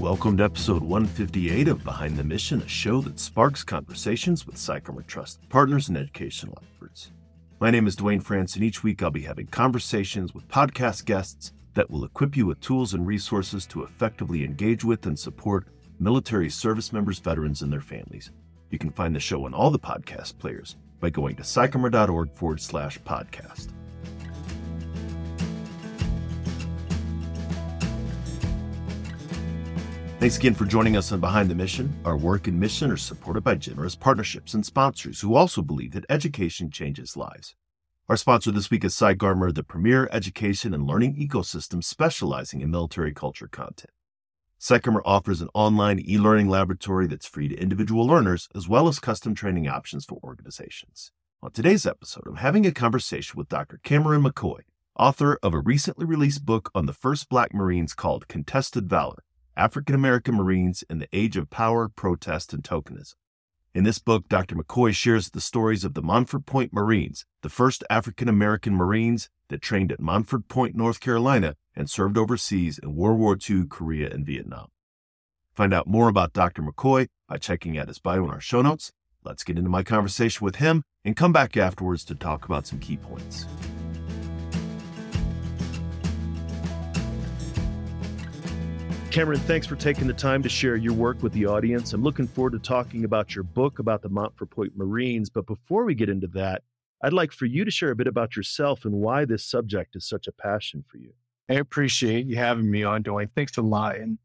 Welcome to episode 158 of Behind the Mission, a show that sparks conversations with PsychArmor Trust partners and educational experts. My name is Duane France, and each week I'll be having conversations with podcast guests that will equip you with tools and resources to effectively engage with and support military service members, veterans, and their families. You can find the show on all the podcast players by going to psycharmor.org forward slash podcast. Thanks again for joining us on Behind the Mission. Our work and mission are supported by generous partnerships and sponsors who also believe that education changes lives. Our sponsor this week is PsychArmor, the premier education and learning ecosystem specializing in military culture content. PsychArmor offers an online e learning laboratory that's free to individual learners as well as custom training options for organizations. On today's episode, I'm having a conversation with Dr. Cameron McCoy, author of a recently released book on the first Black Marines called Contested Valor African American Marines in the Age of Power, Protest, and Tokenism. In this book, Dr. McCoy shares the stories of the Montford Point Marines, the first African American Marines that trained at Montford Point, North Carolina, and served overseas in World War II, Korea, and Vietnam. Find out more about Dr. McCoy by checking out his bio in our show notes. Let's get into my conversation with him and come back afterwards to talk about some key points. Cameron, thanks for taking the time to share your work with the audience. I'm looking forward to talking about your book about the Montford Point Marines. But before we get into that, I'd like for you to share a bit about yourself and why this subject is such a passion for you. I appreciate you having me on, Duane. Thanks a lot. And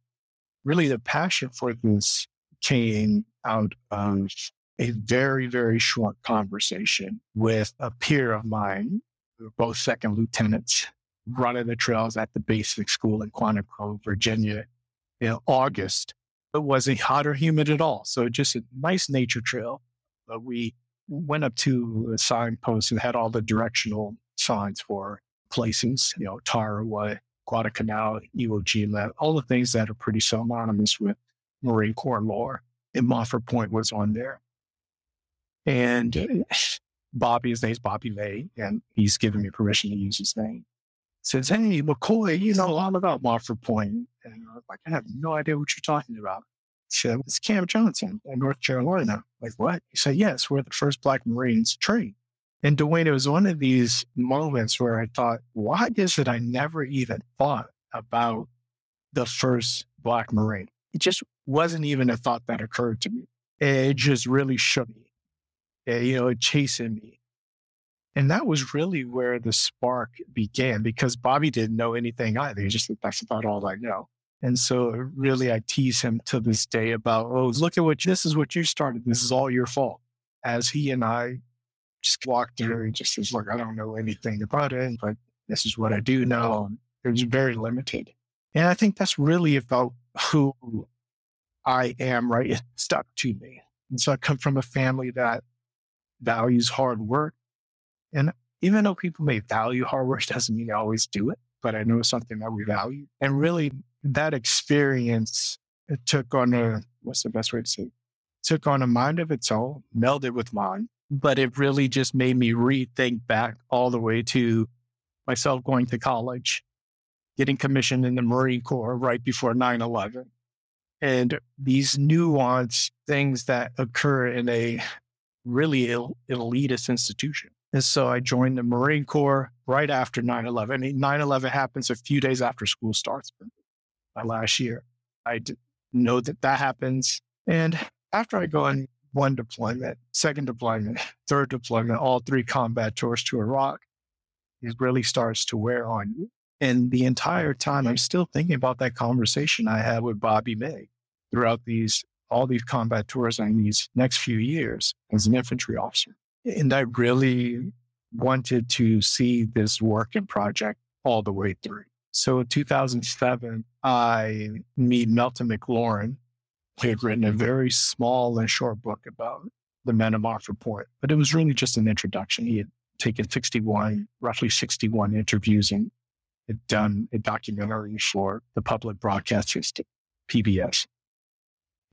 really, the passion for this came out of a very, very short conversation with a peer of mine. We were both second lieutenants running the trails at the basic school in Quantico, Virginia in August. It wasn't hot or humid at all. So just a nice nature trail. But we went up to a signpost and had all the directional signs for places, you know, Tarawa, Guadalcanal, Iwo Jima, all the things that are pretty synonymous with Marine Corps lore. And Montford Point was on there. And uh, Bobby, his name's Bobby May, and he's given me permission to use his name says, Hey, McCoy, you know all about Montford Point. And I was like, I have no idea what you're talking about. He said, It's Camp Johnson in North Carolina. Like, what? He said, Yes, we're the first Black Marines trained. And Duane, it was one of these moments where I thought, why is it I never even thought about the first Black Marine? It just wasn't even a thought that occurred to me. It just really shook me. It, you know, it chasing me. And that was really where the spark began because Bobby didn't know anything either. He just, said, that's about all I know. And so uh, really, I tease him to this day about, oh, look at what this is what you started. This is all your fault. As he and I just walked through, he just says, look, I don't know anything about it, but this is what I do know. Oh. It was very limited. And I think that's really about who I am, right? It stuck to me. And so I come from a family that values hard work, and even though people may value hard work, doesn't mean they always do it. But I know it's something that we value. And really, that experience it took on a what's the best way to say? It? Took on a mind of its own, melded with mine. But it really just made me rethink back all the way to myself going to college, getting commissioned in the Marine Corps right before 9 11. And these nuanced things that occur in a really elitist institution. And so I joined the Marine Corps right after 9 11. 9 11 happens a few days after school starts last year. I know that that happens. And after I go on one deployment, second deployment, third deployment, all three combat tours to Iraq, it really starts to wear on you. And the entire time, I'm still thinking about that conversation I had with Bobby May throughout these all these combat tours and these next few years as an infantry officer. And I really wanted to see this work and project all the way through. So in 2007, I meet Melton McLaurin, He had written a very small and short book about the men of Montford Point, but it was really just an introduction. He had taken 61, roughly 61 interviews and had done a documentary for the public broadcast system, PBS.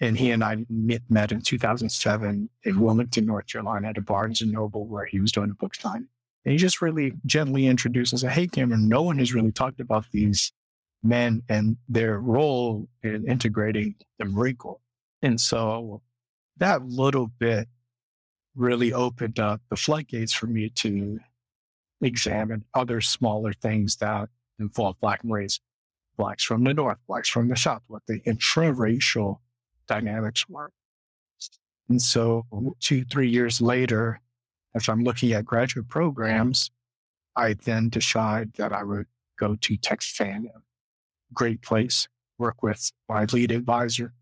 And he and I met in 2007 in Wilmington, North Carolina at a Barnes and Noble where he was doing a book signing. And he just really gently introduces, Hey, Cameron, no one has really talked about these men and their role in integrating the Marine Corps. And so that little bit really opened up the floodgates for me to examine other smaller things that involve Black Marines, Blacks from the North, Blacks from the South, what the intraracial dynamics were. And so two, three years later, as I'm looking at graduate programs, I then decide that I would go to Texas A&M. Great place, work with my lead advisor,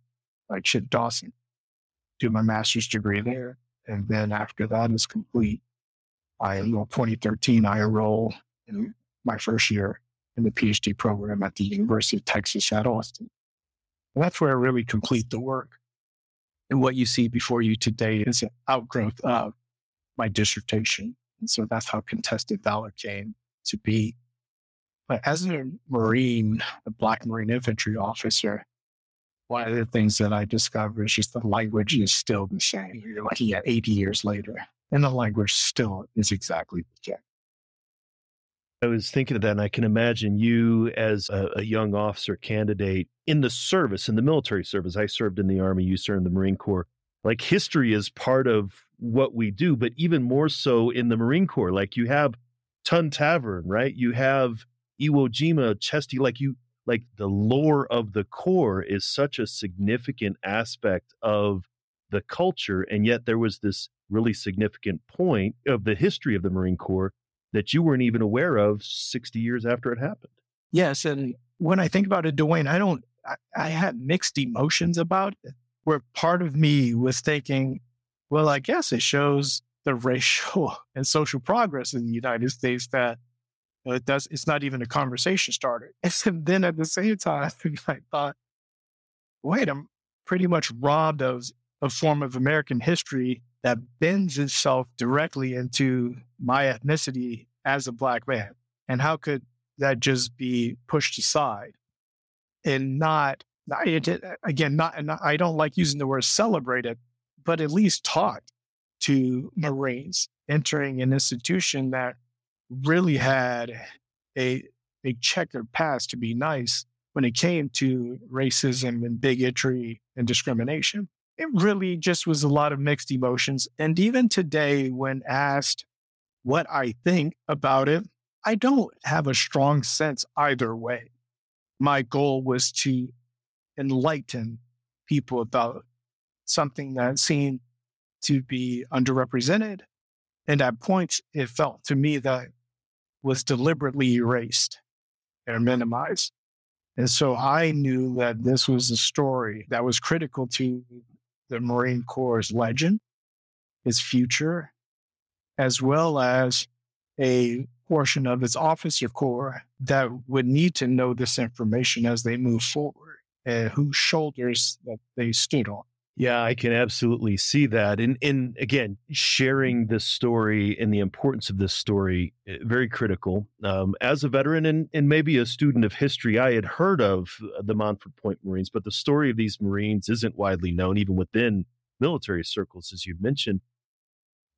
like Chip Dawson, do my master's degree there. And then after that is complete, I enroll 2013, I enroll in my first year in the PhD program at the University of Texas at Austin. And that's where I really complete the work. And what you see before you today is an outgrowth of my dissertation. And so that's how contested valor came to be. But as a Marine, a Black Marine infantry officer, one of the things that I discovered is just the language is still the same. You're looking at 80 years later, and the language still is exactly the same. I was thinking of that, and I can imagine you as a, a, young officer candidate in the service, in the military service. I served in the Army, you served in the Marine Corps. Like history is part of what we do, but even more so in the Marine Corps. Like you have Tun Tavern, right? You have Iwo Jima, Chesty. Like you, like the lore of the Corps is such a significant aspect of the culture. And yet there was this really significant point of the history of the Marine Corps that you weren't even aware of 60 years after it happened. Yes. And when I think about it, Duane, I don't, I, I mixed emotions about it, where part of me was thinking, well, I guess it shows the racial and social progress in the United States that it does. It's not even a conversation starter. And then at the same time, I thought, wait, I'm pretty much robbed of a form of American history that bends itself directly into my ethnicity as a black man. And how could that just be pushed aside and not, Uh, again, not, and I don't like using the word celebrated, but at least taught to Marines entering an institution that really had a, a checkered past to be nice when it came to racism and bigotry and discrimination. It really just was a lot of mixed emotions. And even today, when asked what I think about it, I don't have a strong sense either way. My goal was to enlighten people about something that seemed to be underrepresented. And at points, it felt to me that was deliberately erased and minimized. And so I knew that this was a story that was critical to the Marine Corps' legend, its future, as well as a portion of its officer corps that would need to know this information as they move forward and whose shoulders that they stood on. Yeah, I can absolutely see that. And and again, sharing this story and the importance of this story eh, very critical. Um, as a veteran and and maybe a student of history, I had heard of the Montford Point Marines, but the story of these Marines isn't widely known, even within military circles, as you mentioned.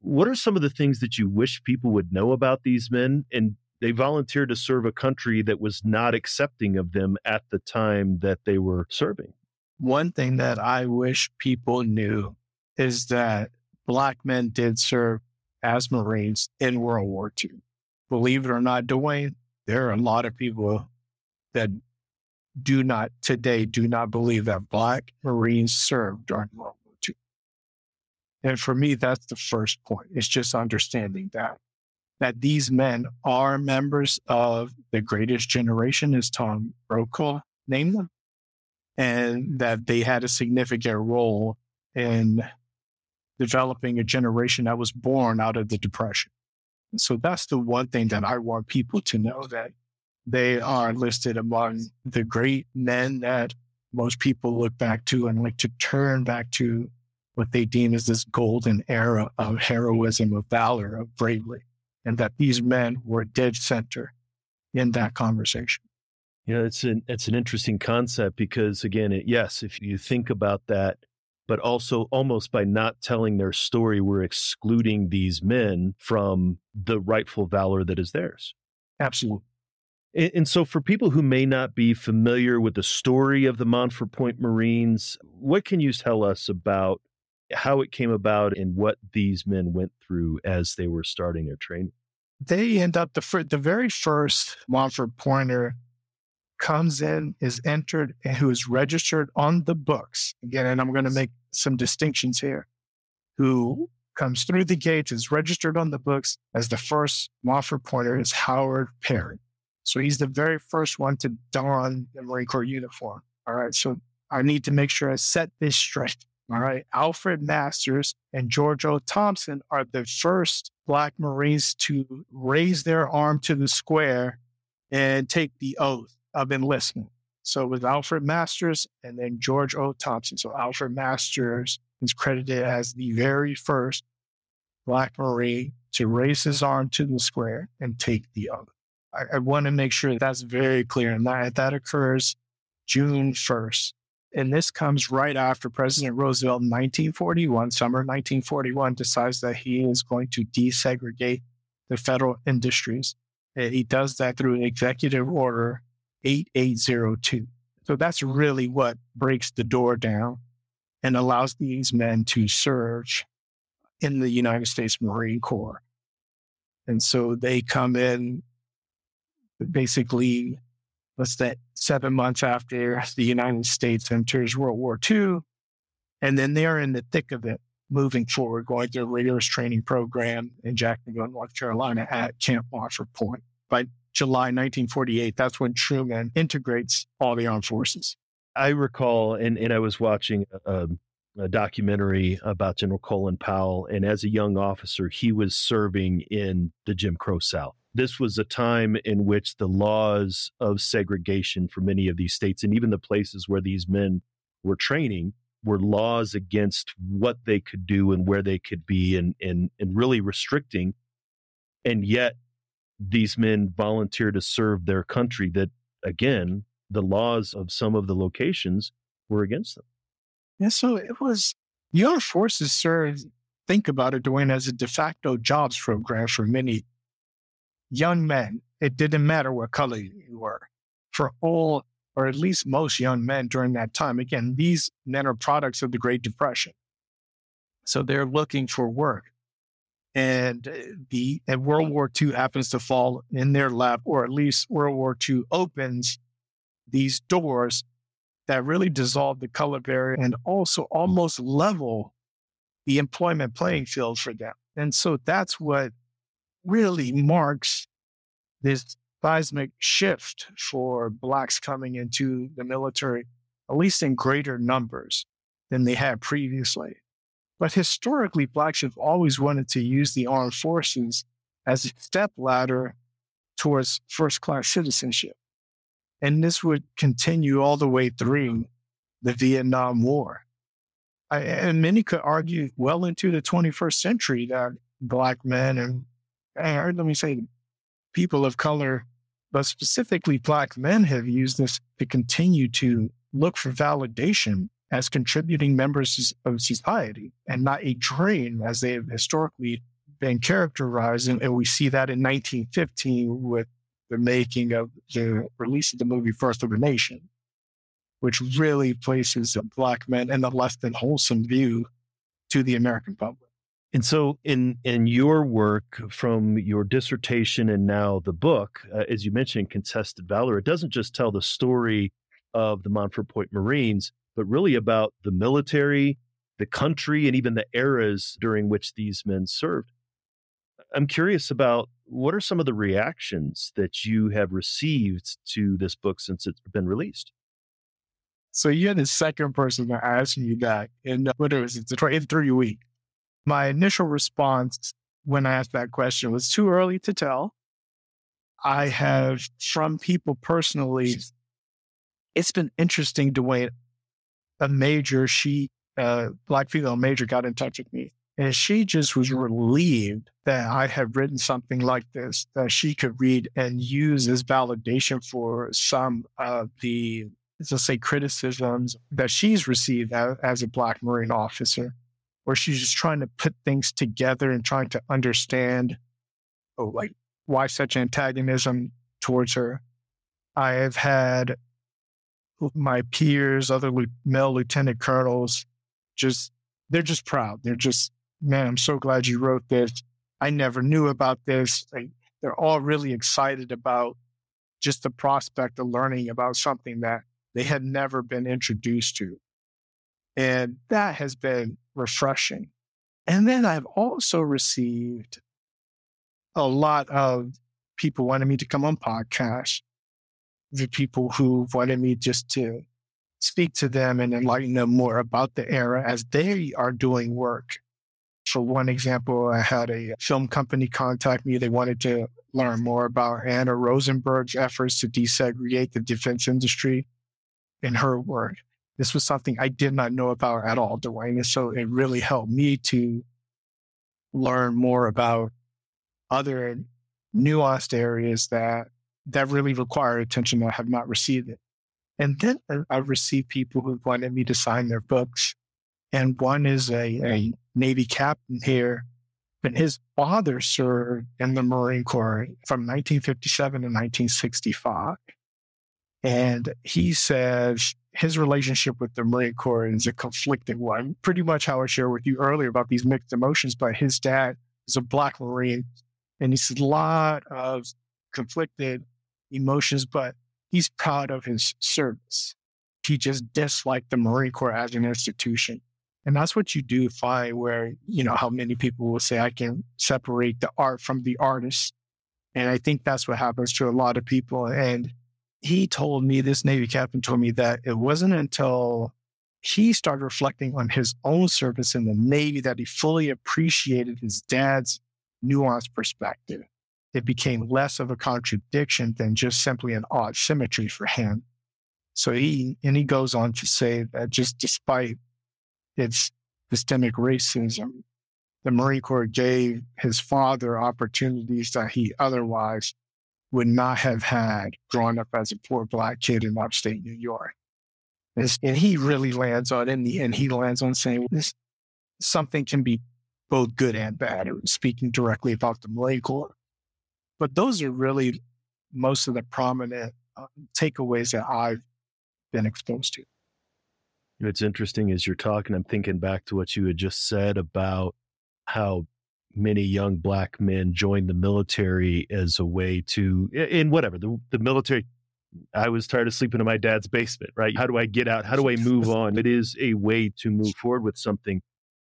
What are some of the things that you wish people would know about these men? And they volunteered to serve a country that was not accepting of them at the time that they were serving. One thing that I wish people knew is that Black men did serve as Marines in World War II. Believe it or not, Duane, there are a lot of people that do not today do not believe that Black Marines served during World War II. And for me, that's the first point. It's just understanding that that these men are members of the greatest generation, as Tom Brokaw named them and that they had a significant role in developing a generation that was born out of the depression. So that's the one thing that I want people to know that they are listed among the great men that most people look back to and like to turn back to what they deem as this golden era of heroism, of valor, of bravery, and that these men were dead center in that conversation. You know, it's an it's an interesting concept because again, it, yes, if you think about that, but also almost by not telling their story, we're excluding these men from the rightful valor that is theirs. Absolutely. And, and, so, for people who may not be familiar with the story of the Montford Point Marines, what can you tell us about how it came about and what these men went through as they were starting their training? They end up the the very first Montford Pointer comes in, is entered, and who is registered on the books. Again, and I'm going to make some distinctions here. Who comes through the gates, is registered on the books as the first Montford Pointer is Howard Perry. So he's the very first one to don the Marine Corps uniform. All right. So I need to make sure I set this straight. All right. Alfred Masters and George O. Thompson are the first Black Marines to raise their arm to the square and take the oath of enlistment. So it was Alfred Masters and then George O. Thompson. So Alfred Masters is credited as the very first Black Marine to raise his arm to the square and take the oath. I, I want to make sure that that's very clear. And that, that occurs June 1st. And this comes right after President Roosevelt in 1941, summer 1941, decides that he is going to desegregate the federal industries. And he does that through Executive Order 8802. So that's really what breaks the door down and allows these men to serve in the United States Marine Corps. And so they come in basically, what's that, seven months after the United States enters World War II. And then they're in the thick of it moving forward, going through a rigorous training program in Jacksonville, North Carolina at Camp Montford Point. By July 1948, that's when Truman integrates all the armed forces. I recall, and, and I was watching a, a documentary about General Colin Powell, and as a young officer, he was serving in the Jim Crow South this was a time in which the laws of segregation for many of these states and even the places where these men were training were laws against what they could do and where they could be and and, and really restricting. And yet these men volunteered to serve their country that again the laws of some of the locations were against them. Yeah so it was the armed forces served think about it Duane as a de facto jobs program for many young men, it didn't matter what color you were, for all, or at least most young men during that time. Again, these men are products of the Great Depression. So they're looking for work. And uh, the and World War II happens to fall in their lap, or at least World War II opens these doors that really dissolve the color barrier and also almost level the employment playing field for them. And so that's what really marks this seismic shift for blacks coming into the military, at least in greater numbers than they had previously. But historically, blacks have always wanted to use the armed forces as a step ladder towards first class citizenship. And this would continue all the way through the Vietnam War. I, and many could argue well into the 21st century that black men and let me say, people of color, but specifically black men have used this to continue to look for validation as contributing members of society and not a drain as they have historically been characterized. And, and we see that in 1915 with the making of the release of the movie Birth of a Nation, which really places black men in a less than wholesome view to the American public. And so, in in your work from your dissertation and now the book, uh, as you mentioned, contested valor, it doesn't just tell the story of the Montford Point Marines, but really about the military, the country, and even the eras during which these men served. I'm curious about what are some of the reactions that you have received to this book since it's been released. So you're the second person to ask me that in what is it, in three weeks. My initial response when I asked that question was too early to tell. I have from people personally, it's been interesting to wait. A major, she, uh, black female major got in touch with me and she just was relieved that I had written something like this that she could read and use as validation for some of the, let's say, criticisms that she's received as a Black Marine officer where she's just trying to put things together and trying to understand, oh, like why such antagonism towards her. I have had my peers, other male lieutenant colonels, just, they're just proud. They're just, man, I'm so glad you wrote this. I never knew about this. Like, they're all really excited about just the prospect of learning about something that they had never been introduced to. And that has been refreshing. And then I've also received a lot of people wanting me to come on podcasts, the people who wanted me just to speak to them and enlighten them more about the era as they are doing work. For one example, I had a film company contact me. They wanted to learn more about Anna Rosenberg's efforts to desegregate the defense industry and her work. This was something I did not know about at all, Duane. And so it really helped me to learn more about other nuanced areas that that really require attention that have not received it. And then uh, I've received people who wanted me to sign their books. And one is a, a Navy captain here, and his father served in the Marine Corps from 1957 to 1965. And he says his relationship with the Marine Corps is a conflicting one. Pretty much how I shared with you earlier about these mixed emotions, but his dad is a black Marine and he says a lot of conflicted emotions, but he's proud of his service. He just disliked the Marine Corps as an institution. And that's what you do find where, you know, how many people will say, I can separate the art from the artist. And I think that's what happens to a lot of people. And he told me, this Navy captain told me that it wasn't until he started reflecting on his own service in the Navy that he fully appreciated his dad's nuanced perspective. It became less of a contradiction than just simply an odd symmetry for him. So he, and he goes on to say that just despite its systemic racism, the Marine Corps gave his father opportunities that he otherwise would not have had growing up as a poor black kid in upstate New York. And he really lands on, in the end, he lands on saying this, something can be both good and bad. It was speaking directly about the Marine Corps. But those are really most of the prominent uh, takeaways that I've been exposed to. It's interesting as you're talking, I'm thinking back to what you had just said about how many young black men joined the military as a way to, in whatever, the, the military. I was tired of sleeping in my dad's basement, right? How do I get out? How do I move on? It is a way to move forward with something.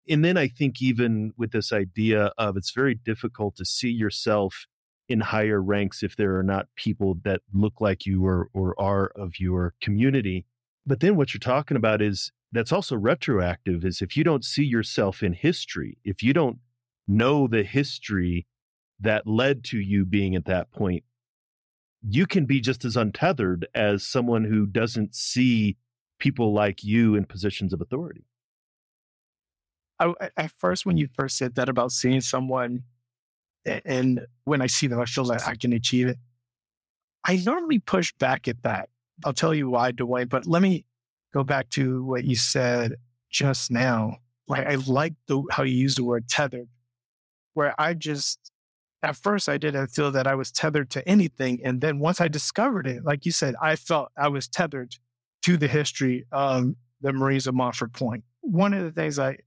And then I think, even with this idea of it's very difficult to see yourself in higher ranks if there are not people that look like you or, or are of your community. But then what you're talking about is that's also retroactive is if you don't see yourself in history, if you don't know the history that led to you being at that point, you can be just as untethered as someone who doesn't see people like you in positions of authority. I, at first, when you first said that about seeing someone, and when I see them, I feel like I can achieve it. I normally push back at that. I'll tell you why, Duane, but let me go back to what you said just now. Like I like the how you use the word tethered where I just, at first, I didn't feel that I was tethered to anything. And then once I discovered it, like you said, I felt I was tethered to the history of the Marines of Montford Point. One of the things I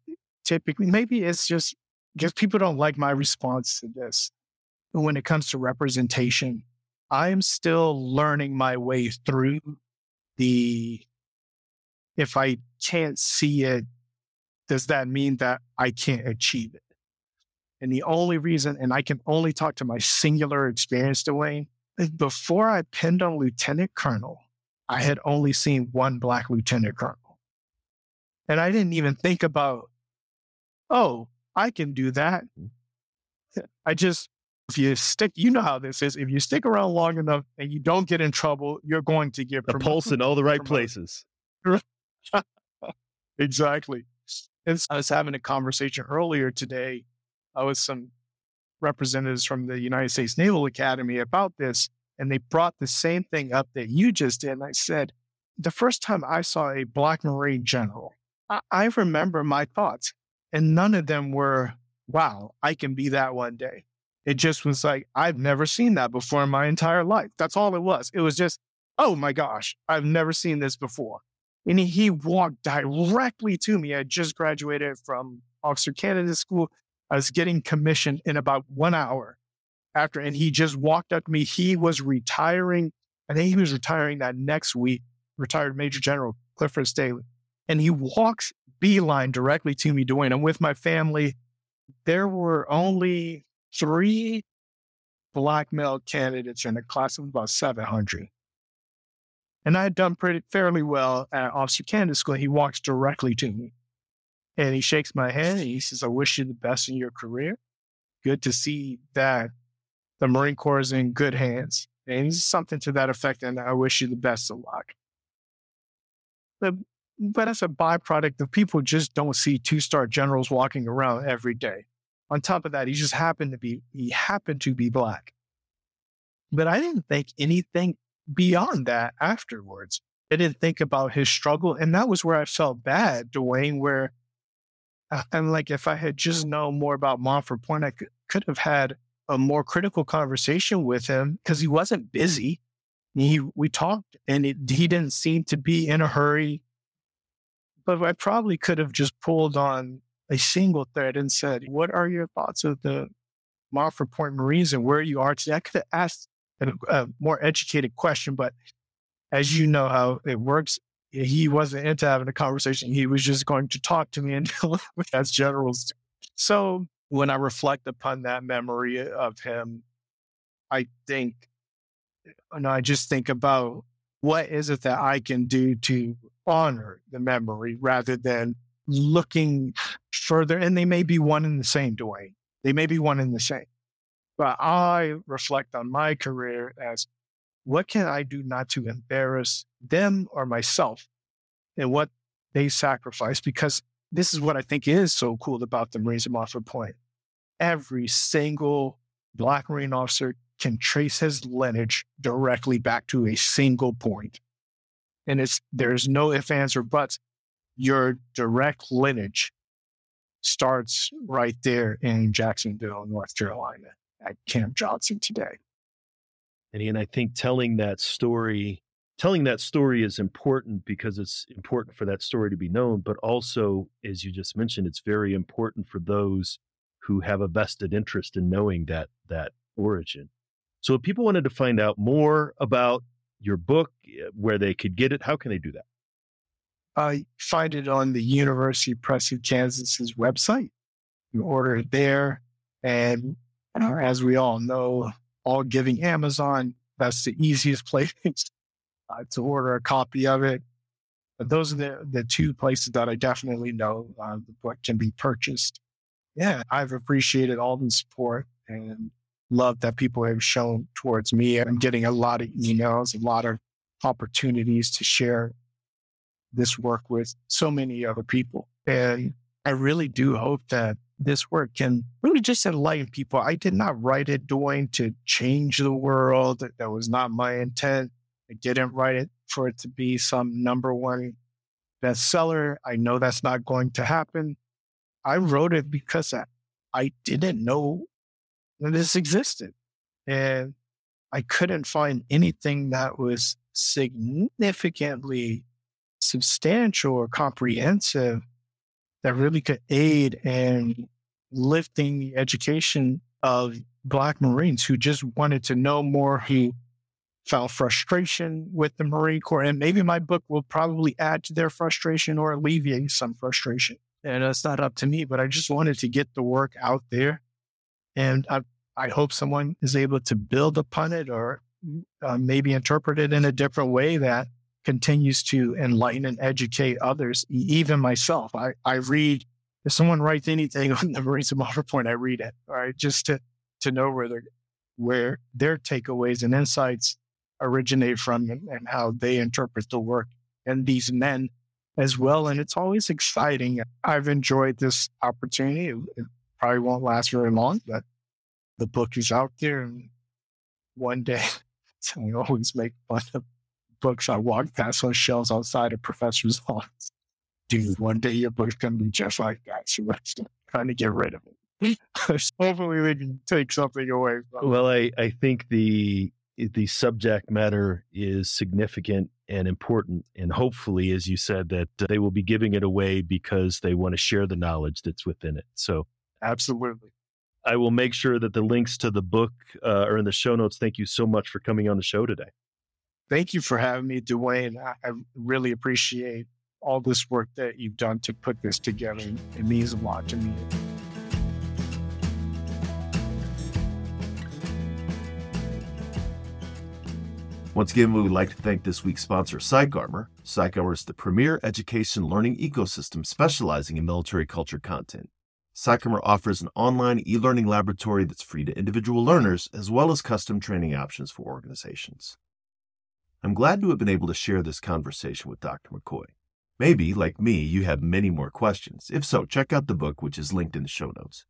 typically, maybe it's just because people don't like my response to this. When it comes to representation, I am still learning my way through the, if I can't see it, does that mean that I can't achieve it? And the only reason, and I can only talk to my singular experience, Duane, before I pinned on Lieutenant Colonel, I had only seen one black Lieutenant Colonel. And I didn't even think about, oh, I can do that. Mm-hmm. I just, if you stick, you know how this is. If you stick around long enough and you don't get in trouble, you're going to get the pulse in all the right places. exactly. And I was having a conversation earlier today uh, with some representatives from the United States Naval Academy about this, and they brought the same thing up that you just did. And I said, the first time I saw a Black Marine general, I, I remember my thoughts, and none of them were, wow, I can be that one day. It just was like, I've never seen that before in my entire life. That's all it was. It was just, oh my gosh, I've never seen this before. And he, walked directly to me. I just graduated from Officer Candidate School. I was getting commissioned in about one hour after, and he just walked up to me. He was retiring. I think he was retiring that next week, retired Major General Clifford Stanley. And he walks beeline directly to me, Duane. I'm with my family. There were only three black male candidates in a class of about 700. And I had done pretty fairly well at Officer Candidate School. He walks directly to me and he shakes my hand and he says, I wish you the best in your career. Good to see that the Marine Corps is in good hands. And something to that effect. And I wish you the best of luck. But, but as a byproduct, the people just don't see two star generals walking around every day. On top of that, he just happened to be, he happened to be black. But I didn't think anything beyond that afterwards. I didn't think about his struggle. And that was where I felt bad, Duane, where Uh, I'm like, if I had just known more about Montford Point, I could, could have had a more critical conversation with him because he wasn't busy. He, we talked and it, he didn't seem to be in a hurry. But I probably could have just pulled on a single thread and said, What are your thoughts of the Montford Point Marines and where you are today? I could have asked a, a more educated question, but as you know how it works, he wasn't into having a conversation. He was just going to talk to me and as generals. So when I reflect upon that memory of him, I think, uh, and I just think about what is it that I can do to honor the memory rather than looking further. And they may be one and the same, Duane. They may be one and the same. But I reflect on my career as what can I do not to embarrass them or myself and what they sacrifice? Because this is what I think is so cool about the Marines Montford Point. Every single Black Marine officer can trace his lineage directly back to a single point. And it's there's no ifs, ands, or buts. Your direct lineage starts right there in Jacksonville, North Carolina at Camp Johnson today. And, and I think telling that story, telling that story is important because it's important for that story to be known, but also, as you just mentioned, it's very important for those who have a vested interest in knowing that that origin. So if people wanted to find out more about your book, eh, where they could get it, how can they do that? I find it on the University Press of Kansas's website. You order it there, and uh, as we all know, all giving Amazon, that's the easiest place uh, to order a copy of it. But those are the, the two places that I definitely know uh, the book can be purchased. Yeah, I've appreciated all the support and love that people have shown towards me. I'm getting a lot of emails, a lot of opportunities to share this work with so many other people. And I really do hope that this work can really just enlighten people. I did not write it doing to change the world. That was not my intent. I didn't write it for it to be some number one bestseller. I know that's not going to happen. I wrote it because I, I didn't know that this existed. And I couldn't find anything that was significantly substantial or comprehensive that really could aid in lifting the education of Black Marines who just wanted to know more, who found frustration with the Marine Corps. And maybe my book will probably add to their frustration or alleviate some frustration. And it's not up to me, but I just wanted to get the work out there. And I, I hope someone is able to build upon it or uh, maybe interpret it in a different way that continues to enlighten and educate others, even myself. I, I read, if someone writes anything on the Marines of Montford Point, I read it, all right, just to, to know where, where their takeaways and insights originate from and, and how they interpret the work and these men as well. And it's always exciting. I've enjoyed this opportunity. It, probably won't last very long, but the book is out there. And one day, I always make fun of books I walk past on shelves outside of professor's office. Dude, one day your book's going to be just like that. So let's trying to get rid of it. Hopefully we can take something away from Well, I, I think the the subject matter is significant and important. And hopefully, as you said, that they will be giving it away because they want to share the knowledge that's within it. So, absolutely. I will make sure that the links to the book uh, are in the show notes. Thank you so much for coming on the show today. Thank you for having me, Duane. I, I really appreciate all this work that you've done to put this together. It means a lot to me. Once again, we would like to thank this week's sponsor, PsychArmor. PsychArmor is the premier education learning ecosystem specializing in military culture content. PsychArmor offers an online e learning laboratory that's free to individual learners, as well as custom training options for organizations. I'm glad to have been able to share this conversation with Dr. McCoy. Maybe, like me, you have many more questions. If so, check out the book, which is linked in the show notes.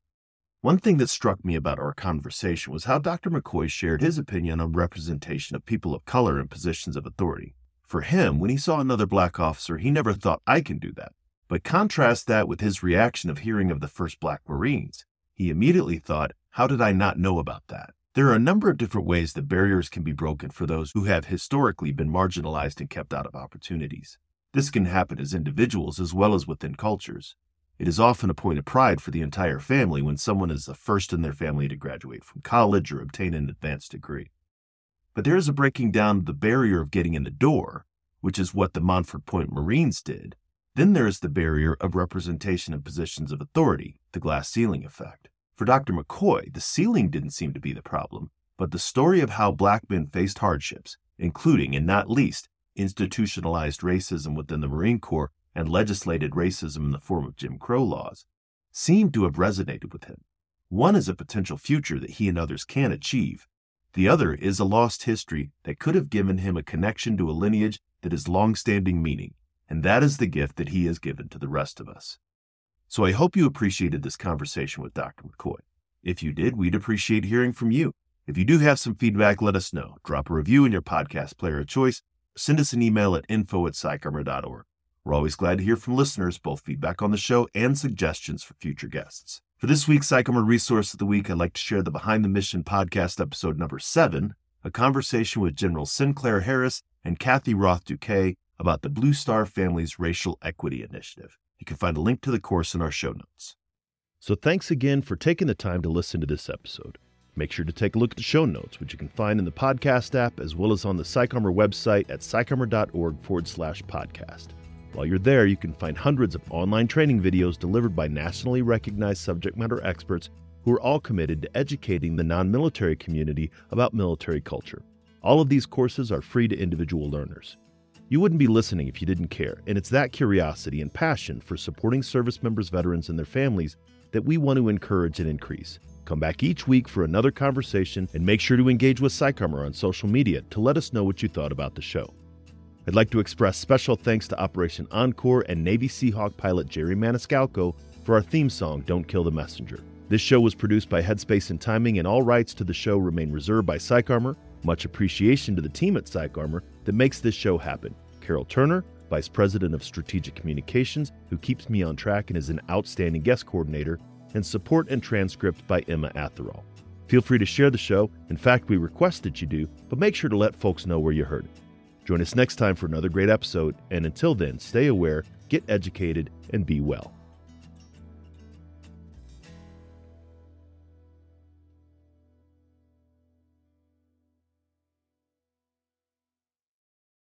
One thing that struck me about our conversation was how Dr. McCoy shared his opinion on representation of people of color in positions of authority. For him, when he saw another black officer, he never thought, I can do that. But contrast that with his reaction of hearing of the first black Marines. He immediately thought, How did I not know about that? There are a number of different ways that barriers can be broken for those who have historically been marginalized and kept out of opportunities. This can happen as individuals as well as within cultures. It is often a point of pride for the entire family when someone is the first in their family to graduate from college or obtain an advanced degree. But there is a breaking down of the barrier of getting in the door, which is what the Montford Point Marines did, then there is the barrier of representation in positions of authority, the glass ceiling effect. For Dr. McCoy, the ceiling didn't seem to be the problem, but the story of how black men faced hardships, including and not least institutionalized racism within the Marine Corps and legislated racism in the form of Jim Crow laws, seemed to have resonated with him. One is a potential future that he and others can achieve. The other is a lost history that could have given him a connection to a lineage that has long-standing meaning and that is the gift that he has given to the rest of us. So I hope you appreciated this conversation with Dr. McCoy. If you did, we'd appreciate hearing from you. If you do have some feedback, let us know. Drop a review in your podcast player of choice. Send us an email at info at psycharmor.org. We're always glad to hear from listeners, both feedback on the show and suggestions for future guests. For this week's PsychArmor Resource of the Week, I'd like to share the Behind the Mission podcast episode number seven, a conversation with General Sinclair Harris and Kathy Roth Douquet about the Blue Star Family's Racial Equity Initiative. You can find a link to the course in our show notes. So, thanks again for taking the time to listen to this episode. Make sure to take a look at the show notes, which you can find in the podcast app as well as on the PsychArmor website at psycharmor.org forward slash podcast. While you're there, you can find hundreds of online training videos delivered by nationally recognized subject matter experts who are all committed to educating the non military community about military culture. All of these courses are free to individual learners. You wouldn't be listening if you didn't care, and it's that curiosity and passion for supporting service members, veterans, and their families that we want to encourage and increase. Come back each week for another conversation and make sure to engage with PsychArmor on social media to let us know what you thought about the show. I'd like to express special thanks to Operation Encore and Navy Seahawk pilot Jerry Maniscalco for our theme song, Don't Kill the Messenger. This show was produced by Headspace and Timing, and all rights to the show remain reserved by PsychArmor. Much appreciation to the team at PsychArmor that makes this show happen. Carol Turner, Vice President of Strategic Communications, who keeps me on track and is an outstanding guest coordinator, and support and transcript by Emma Atherall. Feel free to share the show. In fact, we request that you do, but make sure to let folks know where you heard it. Join us next time for another great episode, and until then, stay aware, get educated, and be well.